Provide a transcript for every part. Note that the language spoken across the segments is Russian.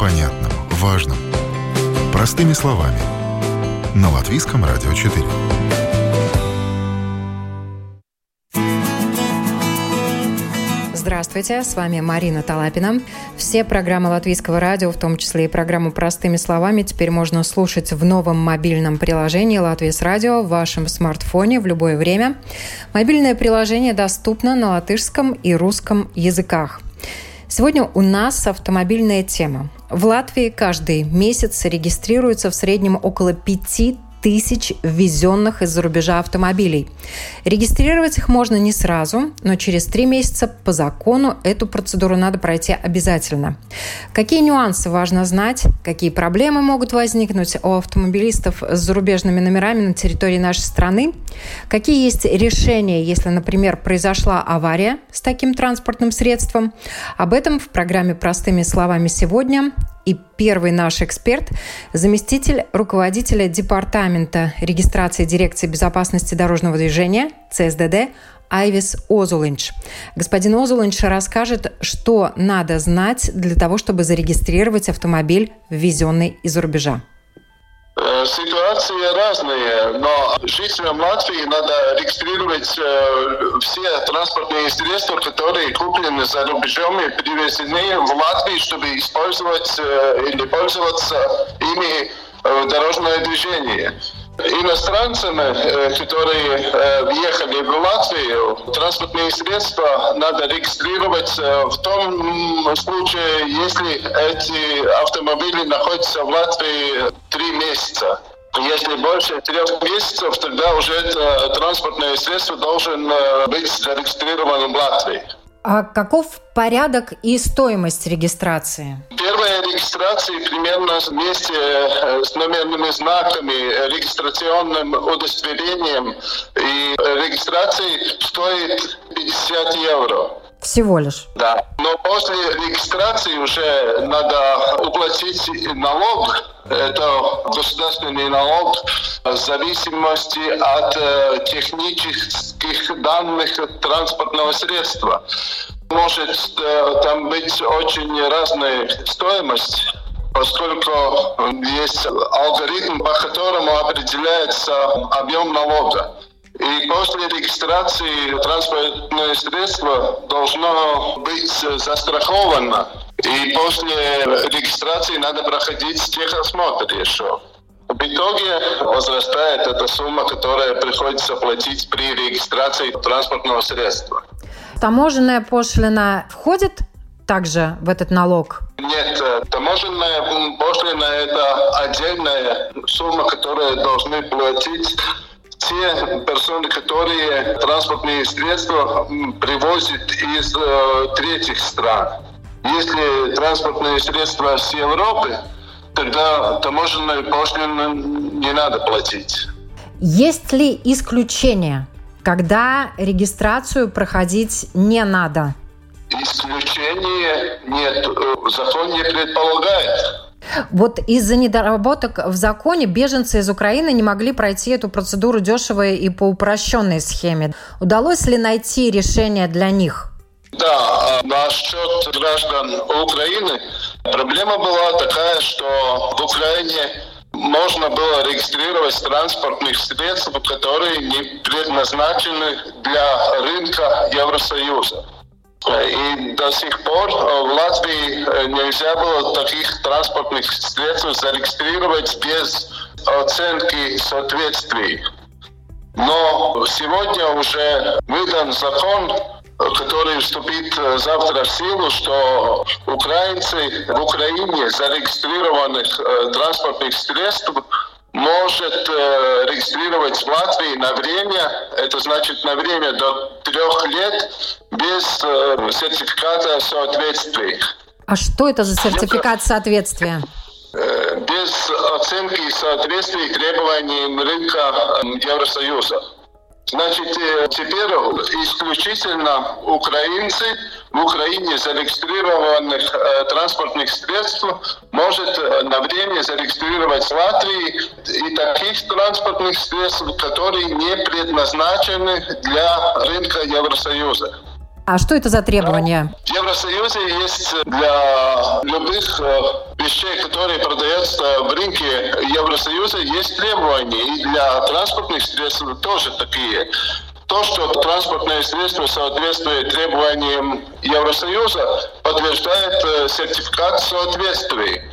понятным, важным. Простыми словами. На Латвийском радио 4. Здравствуйте, с вами Марина Талапина. Все программы Латвийского радио, в том числе и программу «Простыми словами», теперь можно слушать в новом мобильном приложении «Латвийс радио» в вашем смартфоне в любое время. Мобильное приложение доступно на латышском и русском языках. Сегодня у нас автомобильная тема. В Латвии каждый месяц регистрируется в среднем около 5 тысяч ввезенных из-за рубежа автомобилей. Регистрировать их можно не сразу, но через три месяца по закону эту процедуру надо пройти обязательно. Какие нюансы важно знать, какие проблемы могут возникнуть у автомобилистов с зарубежными номерами на территории нашей страны, какие есть решения, если, например, произошла авария с таким транспортным средством. Об этом в программе «Простыми словами» сегодня и первый наш эксперт – заместитель руководителя Департамента регистрации Дирекции безопасности дорожного движения ЦСДД Айвис Озулинч. Господин Озулинч расскажет, что надо знать для того, чтобы зарегистрировать автомобиль, ввезенный из-за рубежа. Э, ситуации разные, но жителям Латвии надо регистрировать э, все транспортные средства, которые куплены за рубежом и привезены в Латвию, чтобы использовать э, или пользоваться ими в дорожное движение. Иностранцам, которые въехали в Латвию, транспортные средства надо регистрировать в том случае, если эти автомобили находятся в Латвии три месяца. Если больше трех месяцев, тогда уже это транспортное средство должен быть зарегистрировано в Латвии. А каков порядок и стоимость регистрации? Первая регистрация примерно вместе э, с номерными знаками, регистрационным удостоверением и регистрацией стоит 50 евро. Всего лишь? Да. Но после регистрации уже надо уплатить налог. Это государственный налог в зависимости от э, технических данных транспортного средства. Может э, там быть очень разная стоимость поскольку есть алгоритм, по которому определяется объем налога. И после регистрации транспортное средство должно быть застраховано. И после регистрации надо проходить техосмотр еще. В итоге возрастает эта сумма, которая приходится платить при регистрации транспортного средства. Таможенная пошлина входит также в этот налог? Нет, таможенная пошлина – это отдельная сумма, которую должны платить те персоны, которые транспортные средства привозят из э, третьих стран. Если транспортные средства с Европы, тогда таможенную пошлину не надо платить. Есть ли исключения, когда регистрацию проходить не надо? Исключения нет. Закон не предполагает. Вот из-за недоработок в законе беженцы из Украины не могли пройти эту процедуру дешево и по упрощенной схеме. Удалось ли найти решение для них? Да, а насчет граждан Украины проблема была такая, что в Украине можно было регистрировать транспортных средств, которые не предназначены для рынка Евросоюза. И до сих пор э, в Латвии э, нельзя было таких транспортных средств зарегистрировать без оценки соответствий. Но сегодня уже выдан закон, который вступит э, завтра в силу, что украинцы в Украине зарегистрированных транспортных средств может э, регистрировать в Латвии на время, это значит на время до трех лет, без э, сертификата соответствия. А что это за сертификат соответствия? Э, без оценки соответствия требованиям рынка Евросоюза. Значит, э, теперь исключительно украинцы в Украине зарегистрированных э, транспортных средств может э, на время зарегистрировать в Латвии и таких транспортных средств, которые не предназначены для рынка Евросоюза. А что это за требования? В Евросоюзе есть для любых э, вещей, которые продаются в рынке Евросоюза, есть требования. И для транспортных средств тоже такие. То, что транспортное средство соответствует требованиям Евросоюза, подтверждает э, сертификат соответствия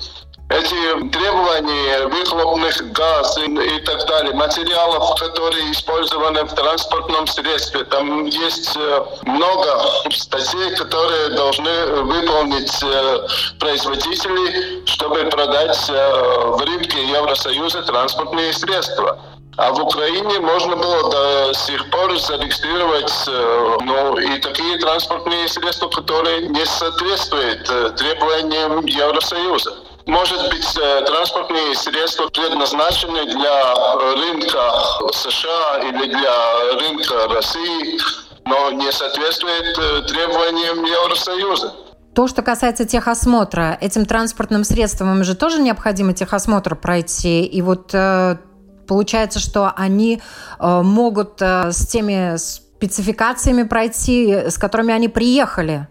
эти требования выхлопных газов и так далее, материалов, которые использованы в транспортном средстве. Там есть э, много статей, которые должны выполнить э, производители, чтобы продать э, в рынке Евросоюза транспортные средства. А в Украине можно было до сих пор зарегистрировать ну, и такие транспортные средства, которые не соответствуют требованиям Евросоюза. Может быть, э, транспортные средства предназначены для рынка США или для рынка России, но не соответствует э, требованиям Евросоюза. То, что касается техосмотра, этим транспортным средствам им же тоже необходимо техосмотр пройти. И вот э, получается, что они могут с теми спецификациями пройти, с которыми они приехали.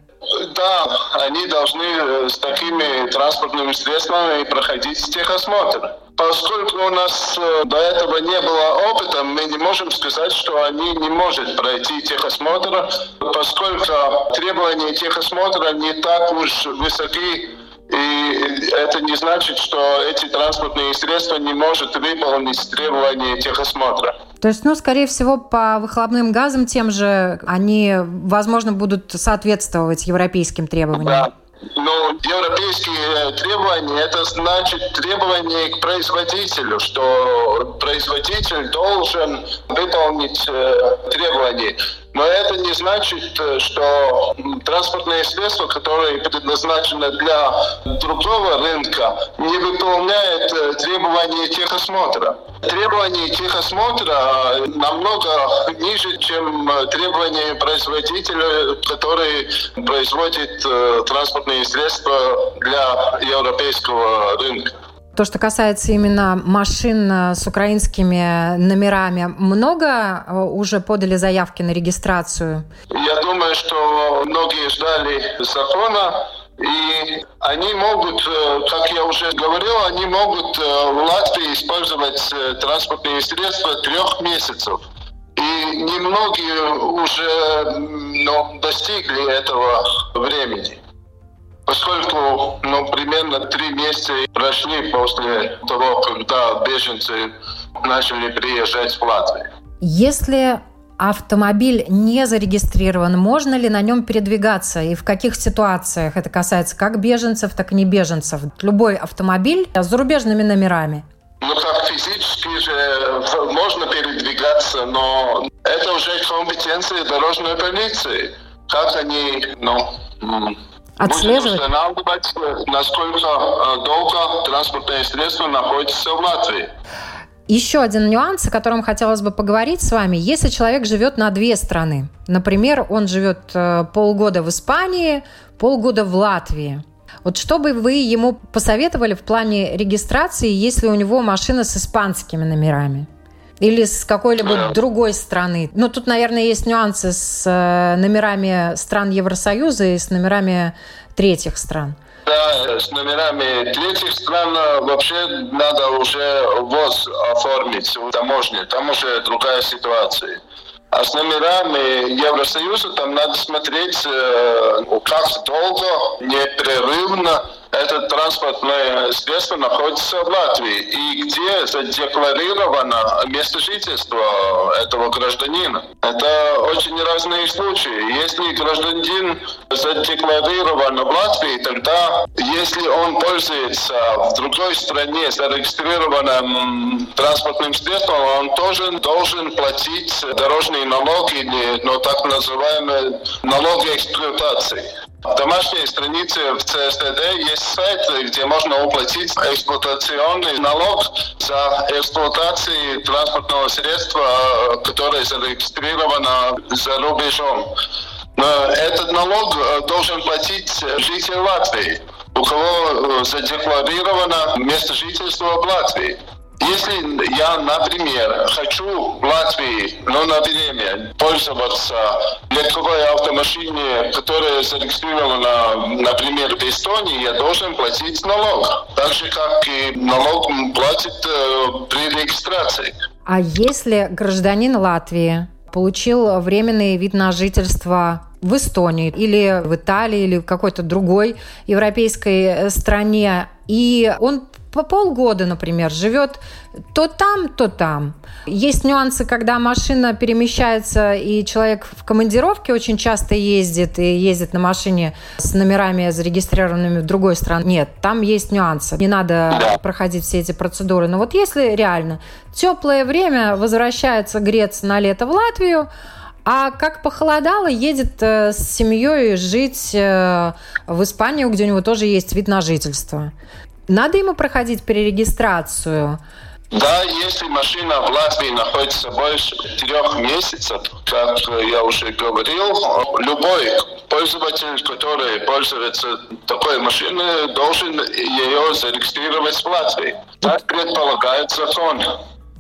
Да, они должны э, с такими транспортными средствами проходить техосмотр. Поскольку у нас э, до этого не было опыта, мы не можем сказать, что они не могут пройти техосмотр, поскольку требования техосмотра не так уж высоки, и это не значит, что эти транспортные средства не могут выполнить требования техосмотра. То есть, ну, скорее всего, по выхлопным газам тем же они, возможно, будут соответствовать европейским требованиям. Да. Ну, европейские требования, это значит требования к производителю, что производитель должен выполнить э, требования. Но это не значит, э, что транспортные средства, которые предназначены для другого рынка, не выполняют э, требования техосмотра. Требования техосмотра намного ниже, чем требования производителя, который производит э, транспортные средства для европейского рынка. То, что касается именно машин э, с украинскими номерами, много э, уже подали заявки на регистрацию? Я думаю, что многие ждали закона, и они могут, э, как я уже говорил, они могут в Латвии использовать транспортные средства трех месяцев. И немногие уже ну, достигли этого времени поскольку ну, примерно три месяца прошли после того, когда беженцы начали приезжать в Латвию. Если автомобиль не зарегистрирован, можно ли на нем передвигаться и в каких ситуациях это касается как беженцев, так и не беженцев? Любой автомобиль с зарубежными номерами. Ну, как физически же можно передвигаться, но это уже компетенция дорожной полиции. Как они, ну, отслеживать? Устанавливать, насколько э, долго транспортное средство находится в Латвии. Еще один нюанс, о котором хотелось бы поговорить с вами. Если человек живет на две страны, например, он живет э, полгода в Испании, полгода в Латвии, вот что бы вы ему посоветовали в плане регистрации, если у него машина с испанскими номерами? Или с какой-либо другой страны. Ну, тут, наверное, есть нюансы с э, номерами стран Евросоюза и с номерами третьих стран. Да, с номерами третьих стран э, вообще надо уже ВОЗ оформить в таможне. Там уже другая ситуация. А с номерами Евросоюза там надо смотреть, э, как долго, непрерывно это транспортное средство находится в Латвии и где задекларировано место жительства этого гражданина. Это очень разные случаи. Если гражданин задекларирован в Латвии, тогда если он пользуется в другой стране зарегистрированным транспортным средством, он тоже должен платить дорожные налоги или ну, так называемые налоги эксплуатации. В домашней странице в ЦСТД есть сайт, где можно уплатить эксплуатационный налог за эксплуатацию транспортного средства, которое зарегистрировано за рубежом. Но этот налог э, должен платить житель Латвии, у кого э, задекларировано место жительства в Латвии. Если я, например, хочу в Латвии, но на время пользоваться легковой автомашиной, которая зарегистрирована, например, в Эстонии, я должен платить налог. Так же, как и налог платит э, при регистрации. А если гражданин Латвии получил временный вид на жительство в Эстонии или в Италии или в какой-то другой европейской э, стране, и он по полгода, например, живет то там, то там. Есть нюансы, когда машина перемещается, и человек в командировке очень часто ездит, и ездит на машине с номерами зарегистрированными в другой стране. Нет, там есть нюансы. Не надо проходить все эти процедуры. Но вот если реально теплое время возвращается греться на лето в Латвию, а как похолодало, едет э, с семьей жить э, в Испанию, где у него тоже есть вид на жительство. Надо ему проходить перерегистрацию? Да, если машина в Латвии находится больше трех месяцев, как я уже говорил, любой пользователь, который пользуется такой машиной, должен ее зарегистрировать в Латвии. Так предполагает закон.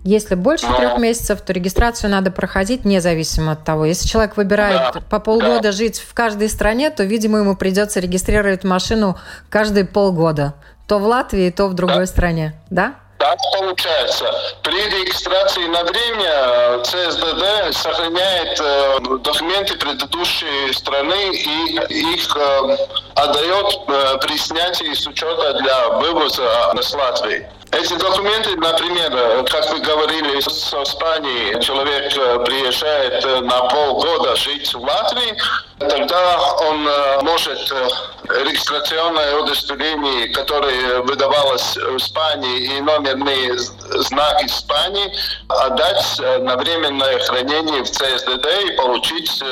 Если больше Но... трех месяцев, то регистрацию надо проходить независимо от того. Если человек выбирает да, по полгода да. жить в каждой стране, то, видимо, ему придется регистрировать машину каждые полгода. То в Латвии, то в другой да. стране. Да? Так получается. При регистрации на время ЦСДД сохраняет э, документы предыдущей страны и их э, отдает э, при снятии с учета для вывоза с Латвии. Эти документы, например, как вы говорили, с Испании человек э, приезжает э, на полгода жить в Латвии, тогда он э, может регистрационное удостоверение, которое выдавалось в Испании, и номерный знак Испании, отдать на временное хранение в ЦСДД и получить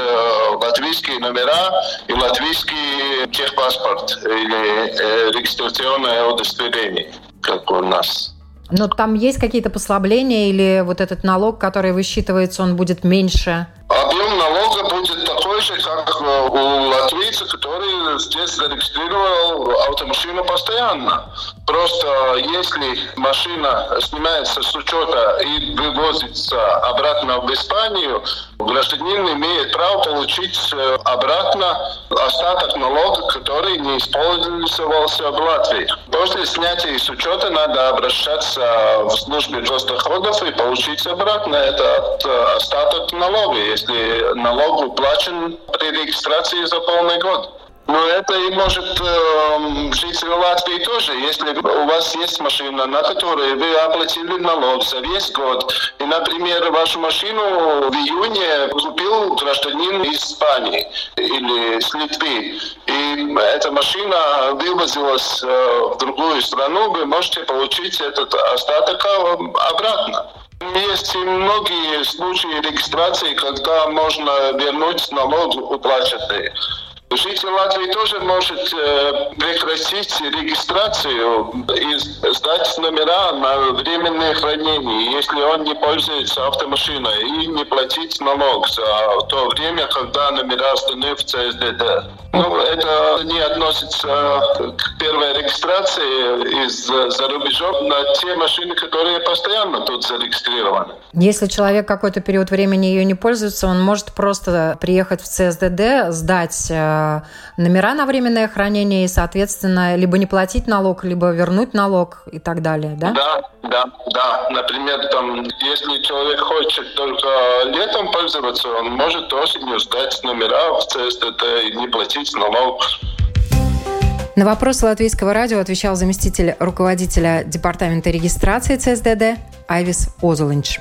латвийские номера и латвийский техпаспорт или регистрационное удостоверение как у нас. Но там есть какие-то послабления или вот этот налог, который высчитывается, он будет меньше? Объем налога будет такой же, как э, у латвийца, который здесь зарегистрировал автомашину постоянно. Просто если машина снимается с учета и вывозится обратно в Испанию, гражданин имеет право получить э, обратно остаток налога, который не использовался в Латвии. После снятия с учета надо обращаться в службе госдоходов и получить обратно этот э, остаток налога, если налог уплачен при регистрации за полный год. Но это и может э, житель Латвии тоже. Если у вас есть машина, на которой вы оплатили налог за весь год, и, например, вашу машину в июне купил гражданин из Испании или с Литвы, и эта машина вывозилась э, в другую страну, вы можете получить этот остаток обратно. Есть многие случаи регистрации, когда можно вернуть налог уплаченный. Житель Латвии тоже может э, прекратить регистрацию и сдать номера на временное хранение, если он не пользуется автомашиной, и не платить налог за то время, когда номера сданы в ЦСДД. Ну, это не относится к первой регистрации из-за рубежов на те машины, которые постоянно тут зарегистрированы. Если человек какой-то период времени ее не пользуется, он может просто приехать в ЦСДД, сдать э, номера на временное хранение и, соответственно, либо не платить налог, либо вернуть налог и так далее, да? Да, да, да. Например, там, если человек хочет только летом пользоваться, он может осенью сдать номера в ЦСДД и не платить налог. На вопрос Латвийского радио отвечал заместитель руководителя Департамента регистрации ЦСДД Айвис Озулинч.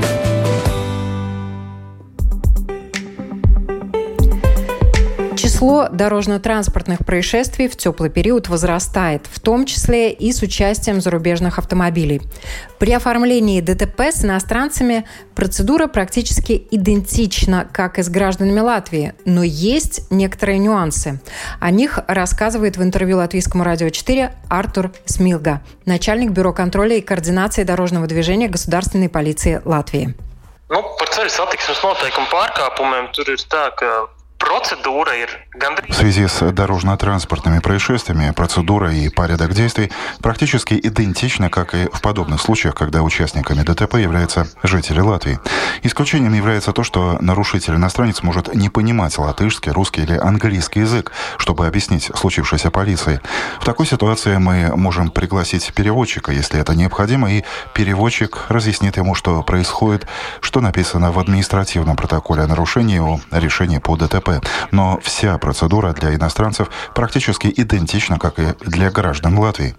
Число дорожно-транспортных происшествий в теплый период возрастает, в том числе и с участием зарубежных автомобилей. При оформлении ДТП с иностранцами процедура практически идентична, как и с гражданами Латвии, но есть некоторые нюансы. О них рассказывает в интервью Латвийскому радио 4 Артур Смилга, начальник Бюро контроля и координации дорожного движения Государственной полиции Латвии. Nu, par ceļu satiksmes noteikumu pārkāpumiem ir tā, ka процедура В связи с дорожно-транспортными происшествиями процедура и порядок действий практически идентичны, как и в подобных случаях, когда участниками ДТП являются жители Латвии. Исключением является то, что нарушитель-иностранец может не понимать латышский, русский или английский язык, чтобы объяснить случившееся полиции. В такой ситуации мы можем пригласить переводчика, если это необходимо, и переводчик разъяснит ему, что происходит, что написано в административном протоколе о нарушении о решении по ДТП. Но вся процедура для иностранцев практически идентична, как и для граждан Латвии.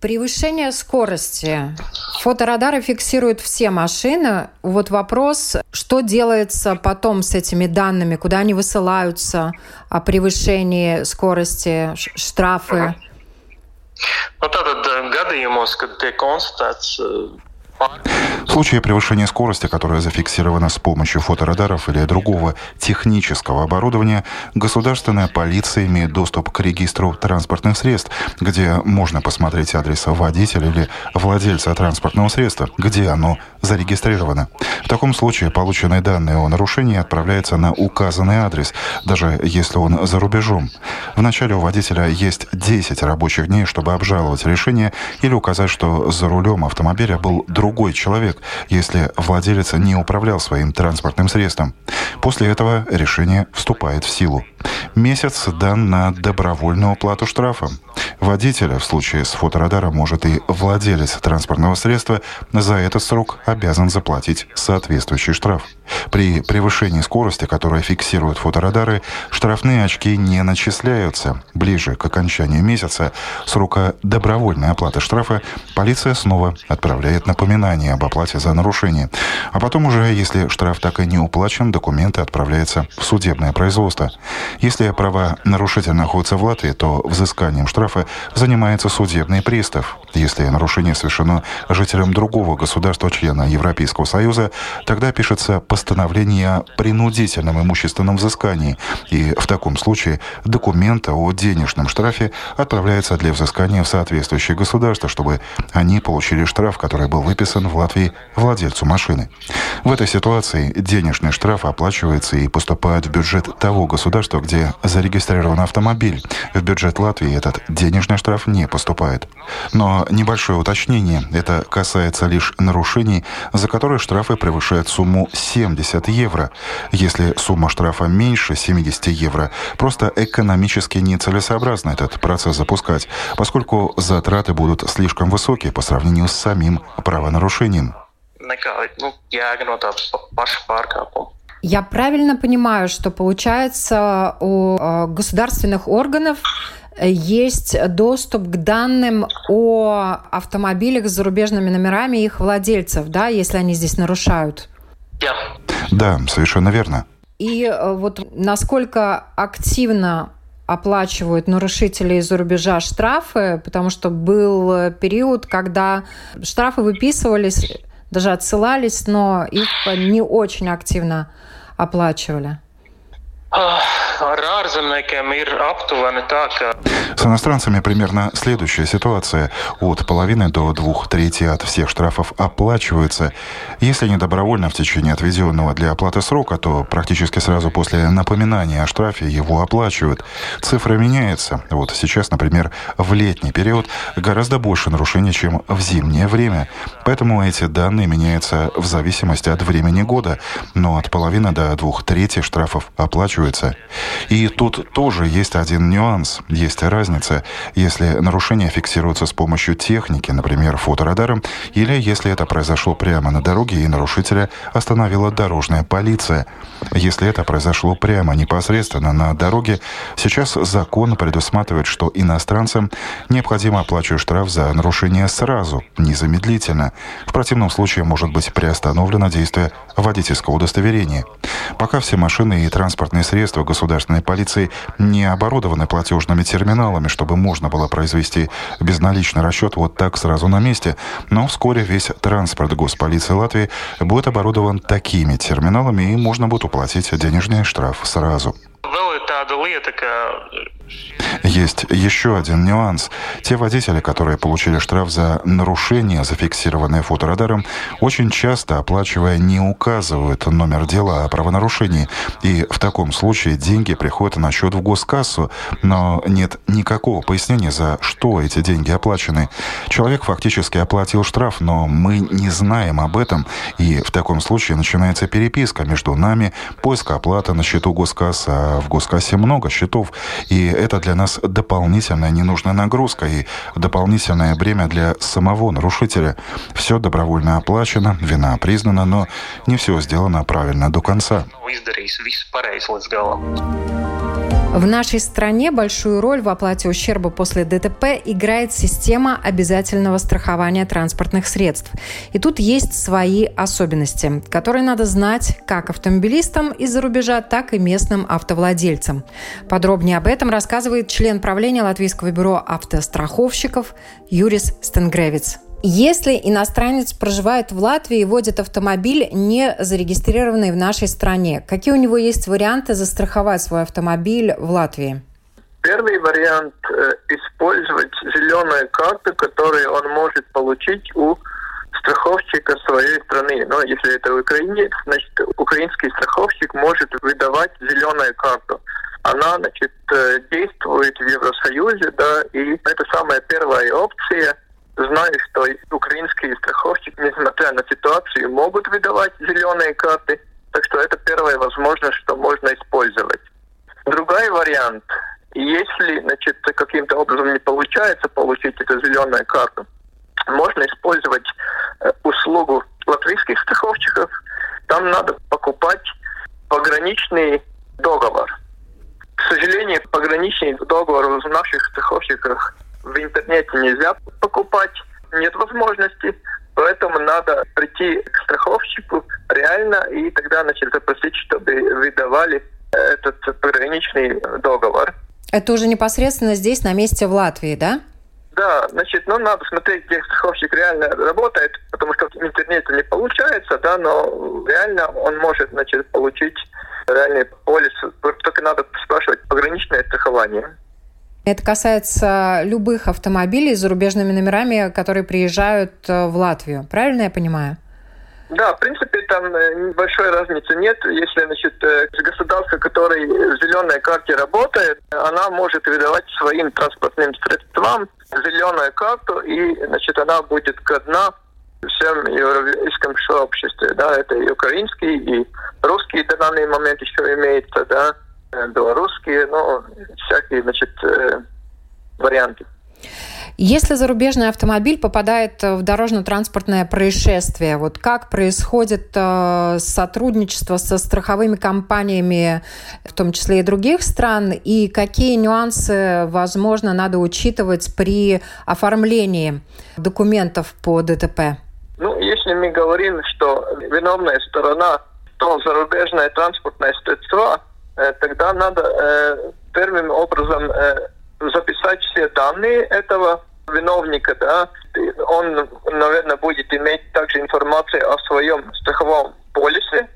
Превышение скорости. Фоторадары фиксируют все машины. Вот вопрос, что делается потом с этими данными, куда они высылаются о превышении скорости, штрафы? Nu, tātad gadījumos, kad tiek konstatēts в случае превышения скорости, которая зафиксирована с помощью фоторадаров или другого технического оборудования, государственная полиция имеет доступ к регистру транспортных средств, где можно посмотреть адрес водителя или владельца транспортного средства, где оно зарегистрировано. В таком случае полученные данные о нарушении отправляются на указанный адрес, даже если он за рубежом. Вначале у водителя есть 10 рабочих дней, чтобы обжаловать решение или указать, что за рулем автомобиля был другой человек, если владелец не управлял своим транспортным средством. После этого решение вступает в силу. Месяц дан на добровольную уплату штрафа. Водителя в случае с фоторадаром может и владелец транспортного средства за этот срок обязан заплатить соответствующий штраф. При превышении скорости, которая фиксирует фоторадары, штрафные очки не начисляются. Ближе к окончанию месяца срока добровольной оплаты штрафа полиция снова отправляет напоминание об оплате за нарушение. А потом уже, если штраф так и не уплачен, документы отправляются в судебное производство. Если права нарушителя находятся в Латвии, то взысканием штрафа занимается судебный пристав. Если нарушение совершено жителем другого государства-члена Европейского Союза, тогда пишется постановление о принудительном имущественном взыскании. И в таком случае документы о денежном штрафе отправляются для взыскания в соответствующее государство, чтобы они получили штраф, который был выписан в Латвии владельцу машины. В этой ситуации денежный штраф оплачивается и поступает в бюджет того государства, где зарегистрирован автомобиль. В бюджет Латвии этот денежный штраф не поступает. Но небольшое уточнение. Это касается лишь нарушений, за которые штрафы превышают сумму 70 евро. Если сумма штрафа меньше 70 евро, просто экономически нецелесообразно этот процесс запускать, поскольку затраты будут слишком высокие по сравнению с самим правонарушением. Я правильно понимаю, что получается у э, государственных органов есть доступ к данным о автомобилях с зарубежными номерами и их владельцев, да, если они здесь нарушают? Да. Да, совершенно верно. И э, вот насколько активно оплачивают нарушители из-за рубежа штрафы, потому что был период, когда штрафы выписывались, даже отсылались, но их не очень активно оплачивали. Ar ārzemniekiem ir aptuveni tā, ka... С иностранцами примерно следующая ситуация. От половины до двух трети от всех штрафов оплачиваются. Если не добровольно в течение отведенного для оплаты срока, то практически сразу после напоминания о штрафе его оплачивают. Цифра меняется. Вот сейчас, например, в летний период гораздо больше нарушений, чем в зимнее время. Поэтому эти данные меняются в зависимости от времени года. Но от половины до двух трети штрафов оплачиваются оплачивается. И тут тоже есть один нюанс, есть разница, если нарушение фиксируется с помощью техники, например, фоторадаром, или если это произошло прямо на дороге и нарушителя остановила дорожная полиция. Если это произошло прямо непосредственно на дороге, сейчас закон предусматривает, что иностранцам необходимо оплачивать штраф за нарушение сразу, незамедлительно. В противном случае может быть приостановлено действие водительского удостоверения. Пока все машины и транспортные средства государственной полиции не оборудованы платежными терминалами, чтобы можно было произвести безналичный расчет вот так сразу на месте. Но вскоре весь транспорт госполиции Латвии будет оборудован такими терминалами, и можно будет уплатить денежный штраф сразу. Ka есть еще один нюанс. Те водители, которые получили штраф за нарушение, зафиксированное фоторадаром, очень часто, оплачивая, не указывают номер дела о правонарушении. И в таком случае деньги приходят на счет в госкассу, но нет никакого пояснения, за что эти деньги оплачены. Человек фактически оплатил штраф, но мы не знаем об этом, и в таком случае начинается переписка между нами, поиск оплаты на счету госкассы, а в госкассе много счетов, и это для нас дополнительная ненужная нагрузка и дополнительное бремя для самого нарушителя. Все добровольно оплачено, вина признана, но не все сделано правильно до конца. В нашей стране большую роль в оплате ущерба после ДТП играет система обязательного страхования транспортных средств. И тут есть свои особенности, которые надо знать как автомобилистам из-за рубежа, так и местным автовладельцам. Подробнее об этом рассказывает член правления Латвийского бюро автостраховщиков Юрис Стенгревиц. Если иностранец проживает в Латвии и водит автомобиль, не зарегистрированный в нашей стране, какие у него есть варианты застраховать свой автомобиль в Латвии? Первый вариант э, – использовать зеленую карту, которую он может получить у страховщика своей страны. Но если это украинец, значит, украинский страховщик может выдавать зеленую карту. Она, значит, э, действует в Евросоюзе, да, и это самая первая опция – Знаю, что украинские страховщики, несмотря на ситуацию, могут выдавать зеленые карты, так что это первая возможность, что можно использовать. Другой вариант, если значит, каким-то образом не получается получить эту зеленую карту, можно использовать э, услугу латвийских страховщиков. Там надо покупать пограничный договор. К сожалению, пограничный договор в наших страховщиках в интернете нельзя покупать, нет возможности. Поэтому надо прийти к страховщику реально и тогда значит, запросить, чтобы выдавали этот пограничный договор. Это уже непосредственно здесь, на месте в Латвии, да? Да, значит, ну, надо смотреть, где страховщик реально работает, потому что в интернете не получается, да, но реально он может, значит, получить реальный полис, только надо спрашивать пограничное страхование. Это касается любых автомобилей с зарубежными номерами, которые приезжают э, в Латвию. Правильно я понимаю? Да, в принципе, там э, большой разницы нет. Если, значит, э, государство, которое в зеленой карте работает, она может выдавать своим транспортным средствам зеленую карту, и, значит, она будет годна всем европейском сообществе. Да, это и украинский, и русский в данный момент еще имеется, да, белорусские, ну, всякие, значит, э, варианты. Если зарубежный автомобиль попадает в дорожно-транспортное происшествие, вот как происходит э, сотрудничество со страховыми компаниями, в том числе и других стран, и какие нюансы, возможно, надо учитывать при оформлении документов по ДТП? Ну, если мы говорим, что виновная сторона, то зарубежное транспортное средство – Э, тогда надо э, первым образом э, записать все данные этого виновника, да, он, наверное, будет иметь также информацию о своем страховом полисе,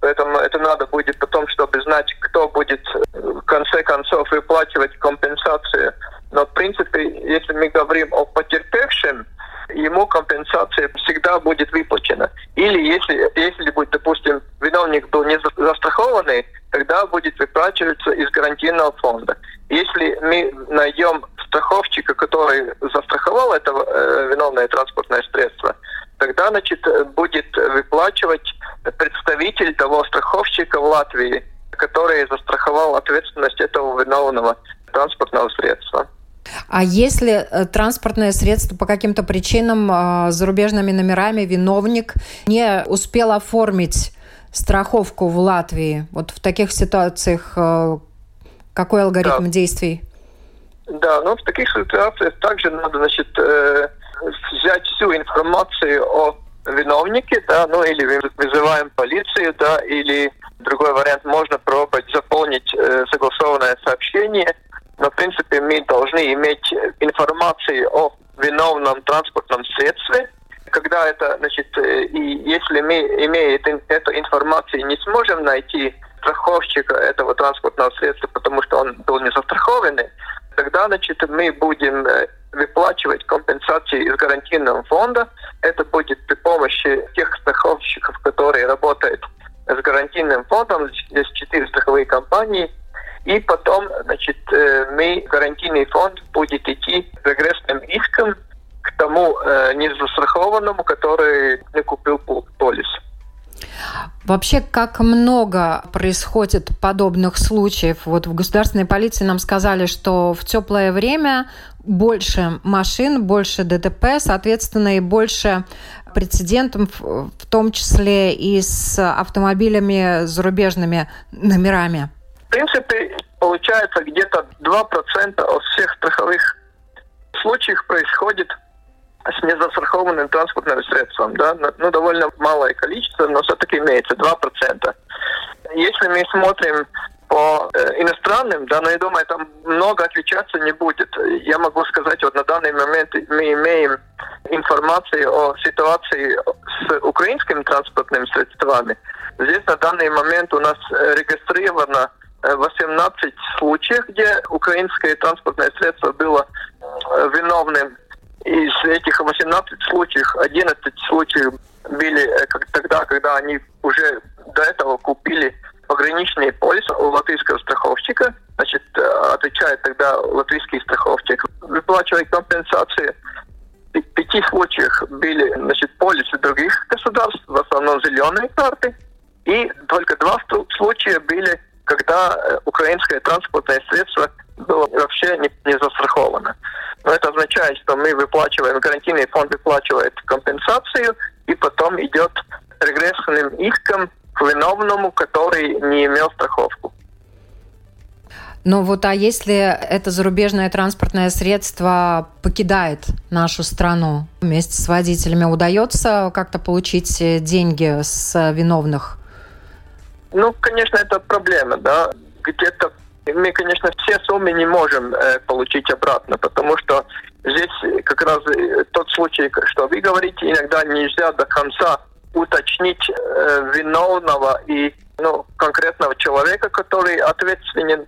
поэтому это надо будет потом, чтобы знать, кто будет в конце концов выплачивать компенсацию. Но, в принципе, если мы говорим о потерпевшем, ему компенсация всегда будет выплачена. Или если, если будет, допустим, виновник был не застрахованный, тогда будет выплачиваться из гарантийного фонда. Если мы найдем страховщика, который застраховал это э, виновное транспортное средство, тогда значит, будет выплачивать представитель того страховщика в Латвии, который застраховал ответственность этого виновного транспортного средства. А если э, транспортное средство по каким-то причинам э, с зарубежными номерами виновник не успел оформить страховку в Латвии, вот в таких ситуациях э, какой алгоритм да. действий? Да, ну в таких ситуациях также надо, значит, взять всю информацию о виновнике, да, ну или вызываем полицию, да, или другой вариант можно пробовать заполнить э, согласованное сообщение но, в принципе, мы должны иметь информацию о виновном транспортном средстве. Когда это, значит, э, и если мы, имея эту информацию, не сможем найти страховщика этого транспортного средства, потому что он был не застрахованный, тогда, значит, мы будем э, выплачивать компенсации из гарантийного фонда. Это будет при помощи тех страховщиков, которые работают с гарантийным фондом. Здесь четыре страховые компании. И потом, значит, э, мы, гарантийный фонд, будет идти регрессным иском к тому э, незастрахованному, который не купил полис. Вообще, как много происходит подобных случаев? Вот в государственной полиции нам сказали, что в теплое время больше машин, больше ДТП, соответственно, и больше прецедентов, в том числе и с автомобилями с зарубежными номерами. В принципе, получается где-то 2% от всех страховых случаев происходит с незастрахованным транспортным средством. Да? Ну, довольно малое количество, но все-таки имеется 2%. Если мы смотрим по э, иностранным, да, но я думаю, там много отличаться не будет. Я могу сказать, вот на данный момент мы имеем информацию о ситуации с украинскими транспортными средствами. Здесь на данный момент у нас регистрировано 18 случаев, где украинское транспортное средство было э, виновным из этих 18 случаев, 11 случаев были э, тогда, когда они уже до этого купили пограничный полис у латвийского страховщика. Значит, э, отвечает тогда латвийский страховщик. Выплачивает компенсации. В пяти случаях были значит, полисы других государств, в основном зеленые карты. И только два случая были, когда э, украинское транспортное средство было вообще не, не застраховано. Но это означает, что мы выплачиваем, гарантийный фонд выплачивает компенсацию, и потом идет регрессным иском к виновному, который не имел страховку. Ну вот, а если это зарубежное транспортное средство покидает нашу страну вместе с водителями, удается как-то получить деньги с виновных? Ну, конечно, это проблема, да. Где-то мы, конечно, все суммы не можем э, получить обратно, потому что здесь как раз э, тот случай, что вы говорите, иногда нельзя до конца уточнить э, виновного и ну, конкретного человека, который ответственен.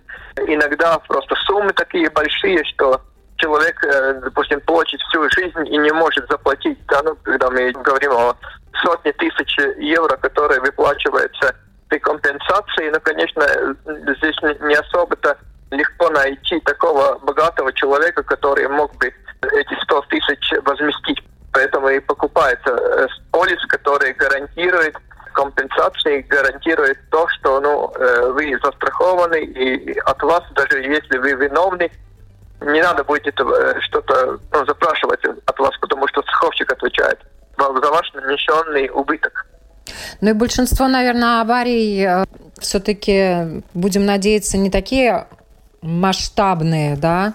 Иногда просто суммы такие большие, что человек, э, допустим, платит всю жизнь и не может заплатить. Да, ну, когда мы говорим о сотне тысяч евро, которые выплачиваются при компенсации, ну, конечно, здесь не особо-то легко найти такого богатого человека, который мог бы эти 100 тысяч возместить. Поэтому и покупается э, полис, который гарантирует компенсации, гарантирует то, что ну, э, вы застрахованы, и от вас, даже если вы виновны, не надо будет э, что-то ну, запрашивать от вас, потому что страховщик отвечает за ваш нанесенный убыток. Ну и большинство, наверное, аварий э, все-таки, будем надеяться, не такие масштабные, да?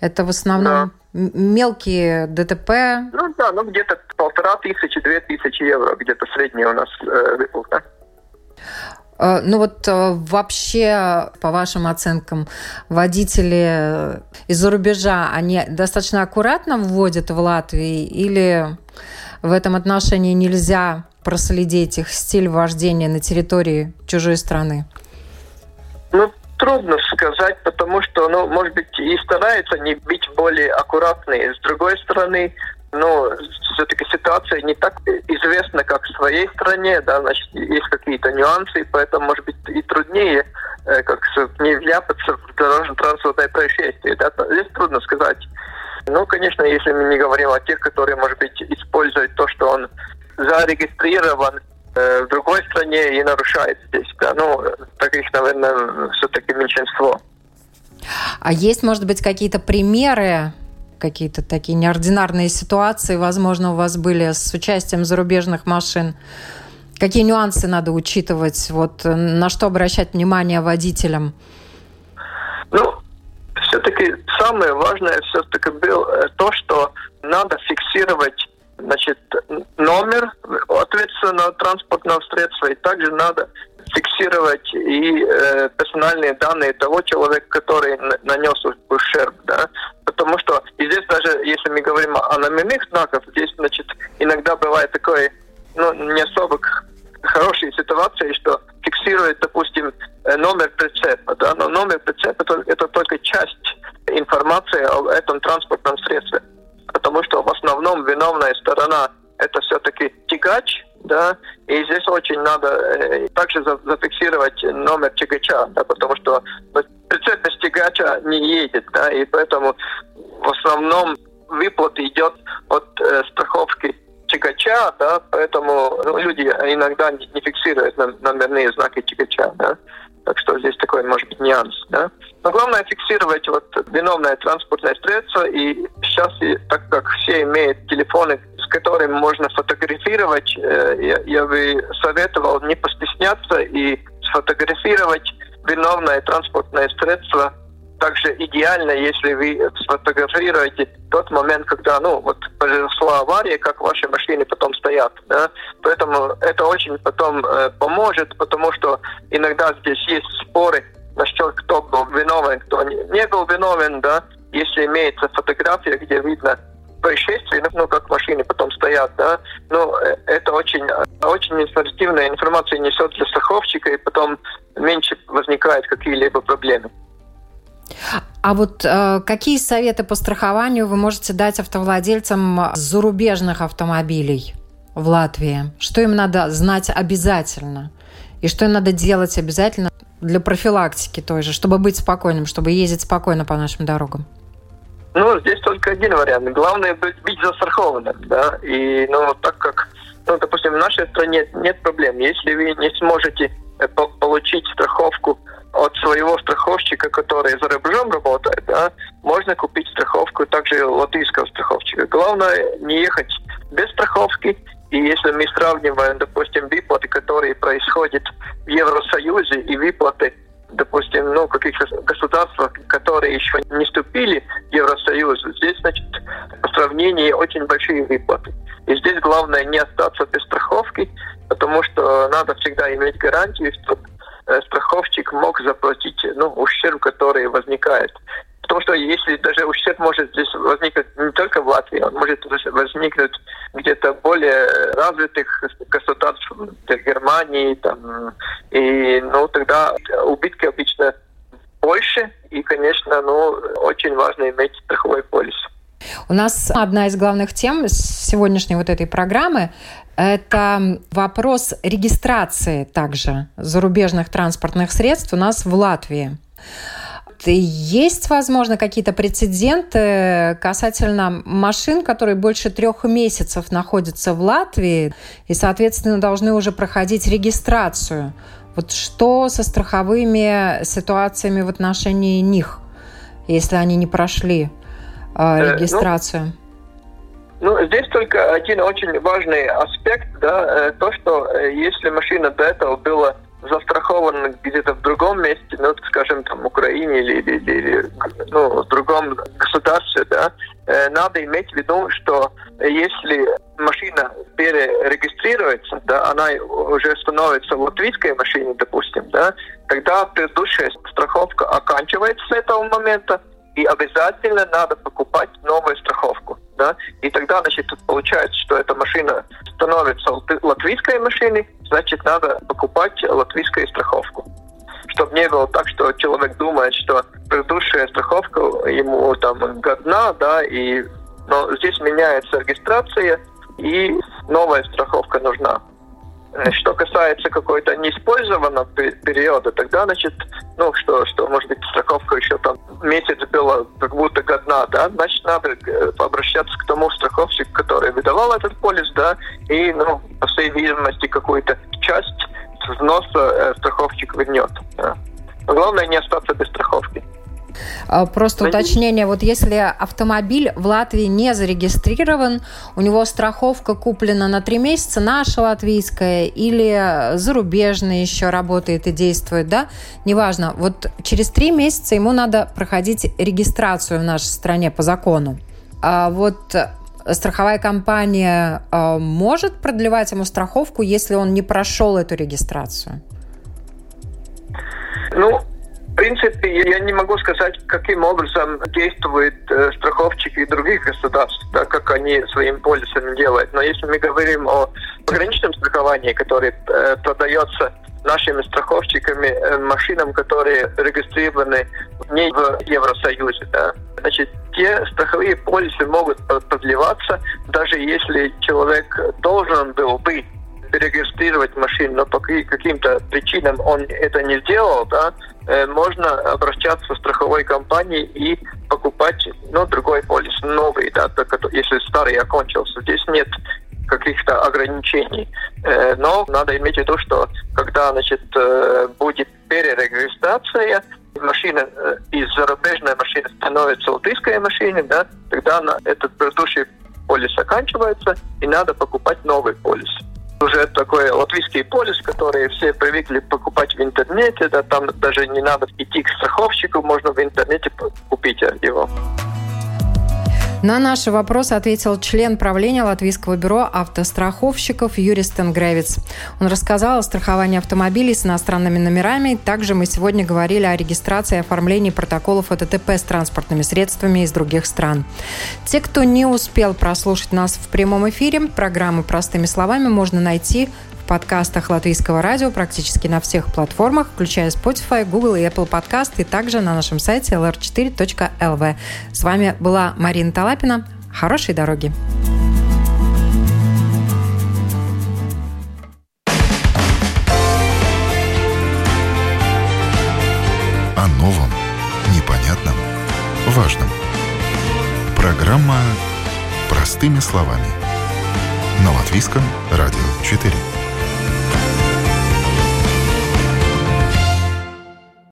Это в основном да. мелкие ДТП. Ну да, ну где-то полтора тысячи, две тысячи евро, где-то средний у нас э, выплата. Э, ну вот э, вообще, по вашим оценкам, водители из-за рубежа, они достаточно аккуратно вводят в Латвии или в этом отношении нельзя проследить их стиль вождения на территории чужой страны? Ну, трудно сказать, потому что, ну, может быть, и стараются не быть более аккуратными. С другой стороны, ну, все-таки ситуация не так известна, как в своей стране, да, значит, есть какие-то нюансы, поэтому, может быть, и труднее э, как не вляпаться в дорожно-транспортное происшествие. Да, здесь трудно сказать. Ну, конечно, если мы не говорим о тех, которые, может быть, используют то, что он зарегистрирован э, в другой стране и нарушает здесь. Да. Ну, таких, наверное, все-таки меньшинство. А есть, может быть, какие-то примеры, какие-то такие неординарные ситуации, возможно, у вас были с участием зарубежных машин? Какие нюансы надо учитывать? Вот на что обращать внимание водителям? Ну, все-таки самое важное все-таки было э, то, что надо фиксировать значит, номер ответственного транспортного средства, и также надо фиксировать и э, персональные данные того человека, который нанес ущерб, да, потому что и здесь даже, если мы говорим о номерных знаках, здесь, значит, иногда бывает такое, ну, не особо хорошие ситуации, что фиксирует, допустим, э, номер прицепа. Да? Но номер прицепа – это только часть информации об этом транспортном средстве. Потому что в основном виновная сторона – это все-таки тягач, да, и здесь очень надо э, также зафиксировать номер тягача, да, потому что прицеп без тягача не едет, да, и поэтому в основном выплата идет от э, страховки тягача, да, поэтому ну, люди иногда не, не фиксируют номерные знаки тягача, да. Так что здесь такой, может быть, нюанс, да. Но главное фиксировать вот виновное транспортное средство, и сейчас, так как все имеют телефоны, с которыми можно фотографировать, э, я, я бы советовал не постесняться и сфотографировать виновное транспортное средство также идеально, если вы сфотографируете тот момент, когда, ну, вот произошла авария, как ваши машины потом стоят, да. Поэтому это очень потом э, поможет, потому что иногда здесь есть споры насчет, кто был виновен, кто не, был виновен, да. Если имеется фотография, где видно происшествие, ну, ну, как машины потом стоят, да, ну, э, это очень, очень информативная информация несет для страховщика, и потом меньше возникает какие-либо проблемы. А вот э, какие советы по страхованию вы можете дать автовладельцам зарубежных автомобилей в Латвии? Что им надо знать обязательно? И что им надо делать обязательно для профилактики той же, чтобы быть спокойным, чтобы ездить спокойно по нашим дорогам? Ну, здесь только один вариант. Главное быть, быть застрахованным, да. И, ну, так как, ну, допустим, в нашей стране нет проблем. Если вы не сможете э, получить страховку от своего страховщика, который за рубежом работает, да, можно купить страховку также латвийского страховщика. Главное не ехать без страховки. И если мы сравниваем, допустим, выплаты, которые происходят в Евросоюзе и выплаты, допустим, ну, каких-то государствах, которые еще не вступили в Евросоюз, здесь, значит, по сравнению очень большие выплаты. И здесь главное не остаться без страховки, потому что надо всегда иметь гарантию, что страховщик мог заплатить ну, ущерб, который возникает. Потому что если даже ущерб может здесь возникнуть не только в Латвии, он может возникнуть где-то более развитых государств, Германии, там, и ну тогда убытки обычно больше, и, конечно, ну, очень важно иметь страховой полис. У нас одна из главных тем сегодняшней вот этой программы это вопрос регистрации также зарубежных транспортных средств у нас в Латвии. Есть, возможно, какие-то прецеденты касательно машин, которые больше трех месяцев находятся в Латвии и, соответственно, должны уже проходить регистрацию. Вот что со страховыми ситуациями в отношении них, если они не прошли э, регистрацию? Ну ну, здесь только один очень важный аспект, да, э, то, что э, если машина до этого была застрахована где-то в другом месте, ну, скажем, там, Украине или, или, или ну, в другом государстве, да, э, надо иметь в виду, что если машина перерегистрируется, да, она уже становится латвийской машиной, допустим, да, тогда предыдущая страховка оканчивается с этого момента, и обязательно надо покупать новую страховку. Да? И тогда, значит, получается, что эта машина становится латвийской машиной, значит, надо покупать латвийскую страховку. Чтобы не было так, что человек думает, что предыдущая страховка ему там годна, да, и но здесь меняется регистрация, и новая страховка нужна. Э, что касается какой-то неиспользованного периода, тогда, значит, ну, что, что, может быть, страховка еще там месяц была как будто годна, да, значит, надо э, обращаться к тому страховщику, который выдавал этот полис, да, и, ну, по всей видимости, какую-то часть взноса э, страховщик вернет. Да. Но главное не остаться без страховки. А, просто уточнение, вот если автомобиль в Латвии не зарегистрирован, у него страховка куплена на три месяца, наша латвийская или зарубежная еще работает и действует, да, неважно, вот через три месяца ему надо проходить регистрацию в нашей стране по закону. А вот страховая компания а, может продлевать ему страховку, если он не прошел эту регистрацию? Ну, в принципе, я не могу сказать, каким образом действуют э, страховщики других государств, да, как они своим полисом делают. Но если мы говорим о пограничном страховании, которое э, продается нашими страховщиками э, машинам, которые регистрированы не в Евросоюзе. Да. Значит, те страховые полисы могут продлеваться, даже если человек должен был бы регистрировать машину, но по каким-то причинам он это не сделал, да, можно обращаться в страховой компании и покупать ну, другой полис, новый, да, если старый окончился. Здесь нет каких-то ограничений. Э, но надо иметь в виду, что когда значит, э, будет перерегистрация, машина из зарубежной машины становится латвийской машиной, да, тогда этот предыдущий полис заканчивается, и надо покупать новый полис уже такой латвийский полис, который все привыкли покупать в интернете, да, там даже не надо идти к страховщику, можно в интернете купить его. На наши вопросы ответил член правления Латвийского бюро автостраховщиков Юрий Стенгревец. Он рассказал о страховании автомобилей с иностранными номерами. Также мы сегодня говорили о регистрации и оформлении протоколов о с транспортными средствами из других стран. Те, кто не успел прослушать нас в прямом эфире, программу «Простыми словами» можно найти подкастах Латвийского радио практически на всех платформах, включая Spotify, Google и Apple Podcast, и также на нашем сайте lr4.lv. С вами была Марина Талапина. Хорошей дороги! О новом, непонятном, важном. Программа «Простыми словами» на Латвийском радио 4.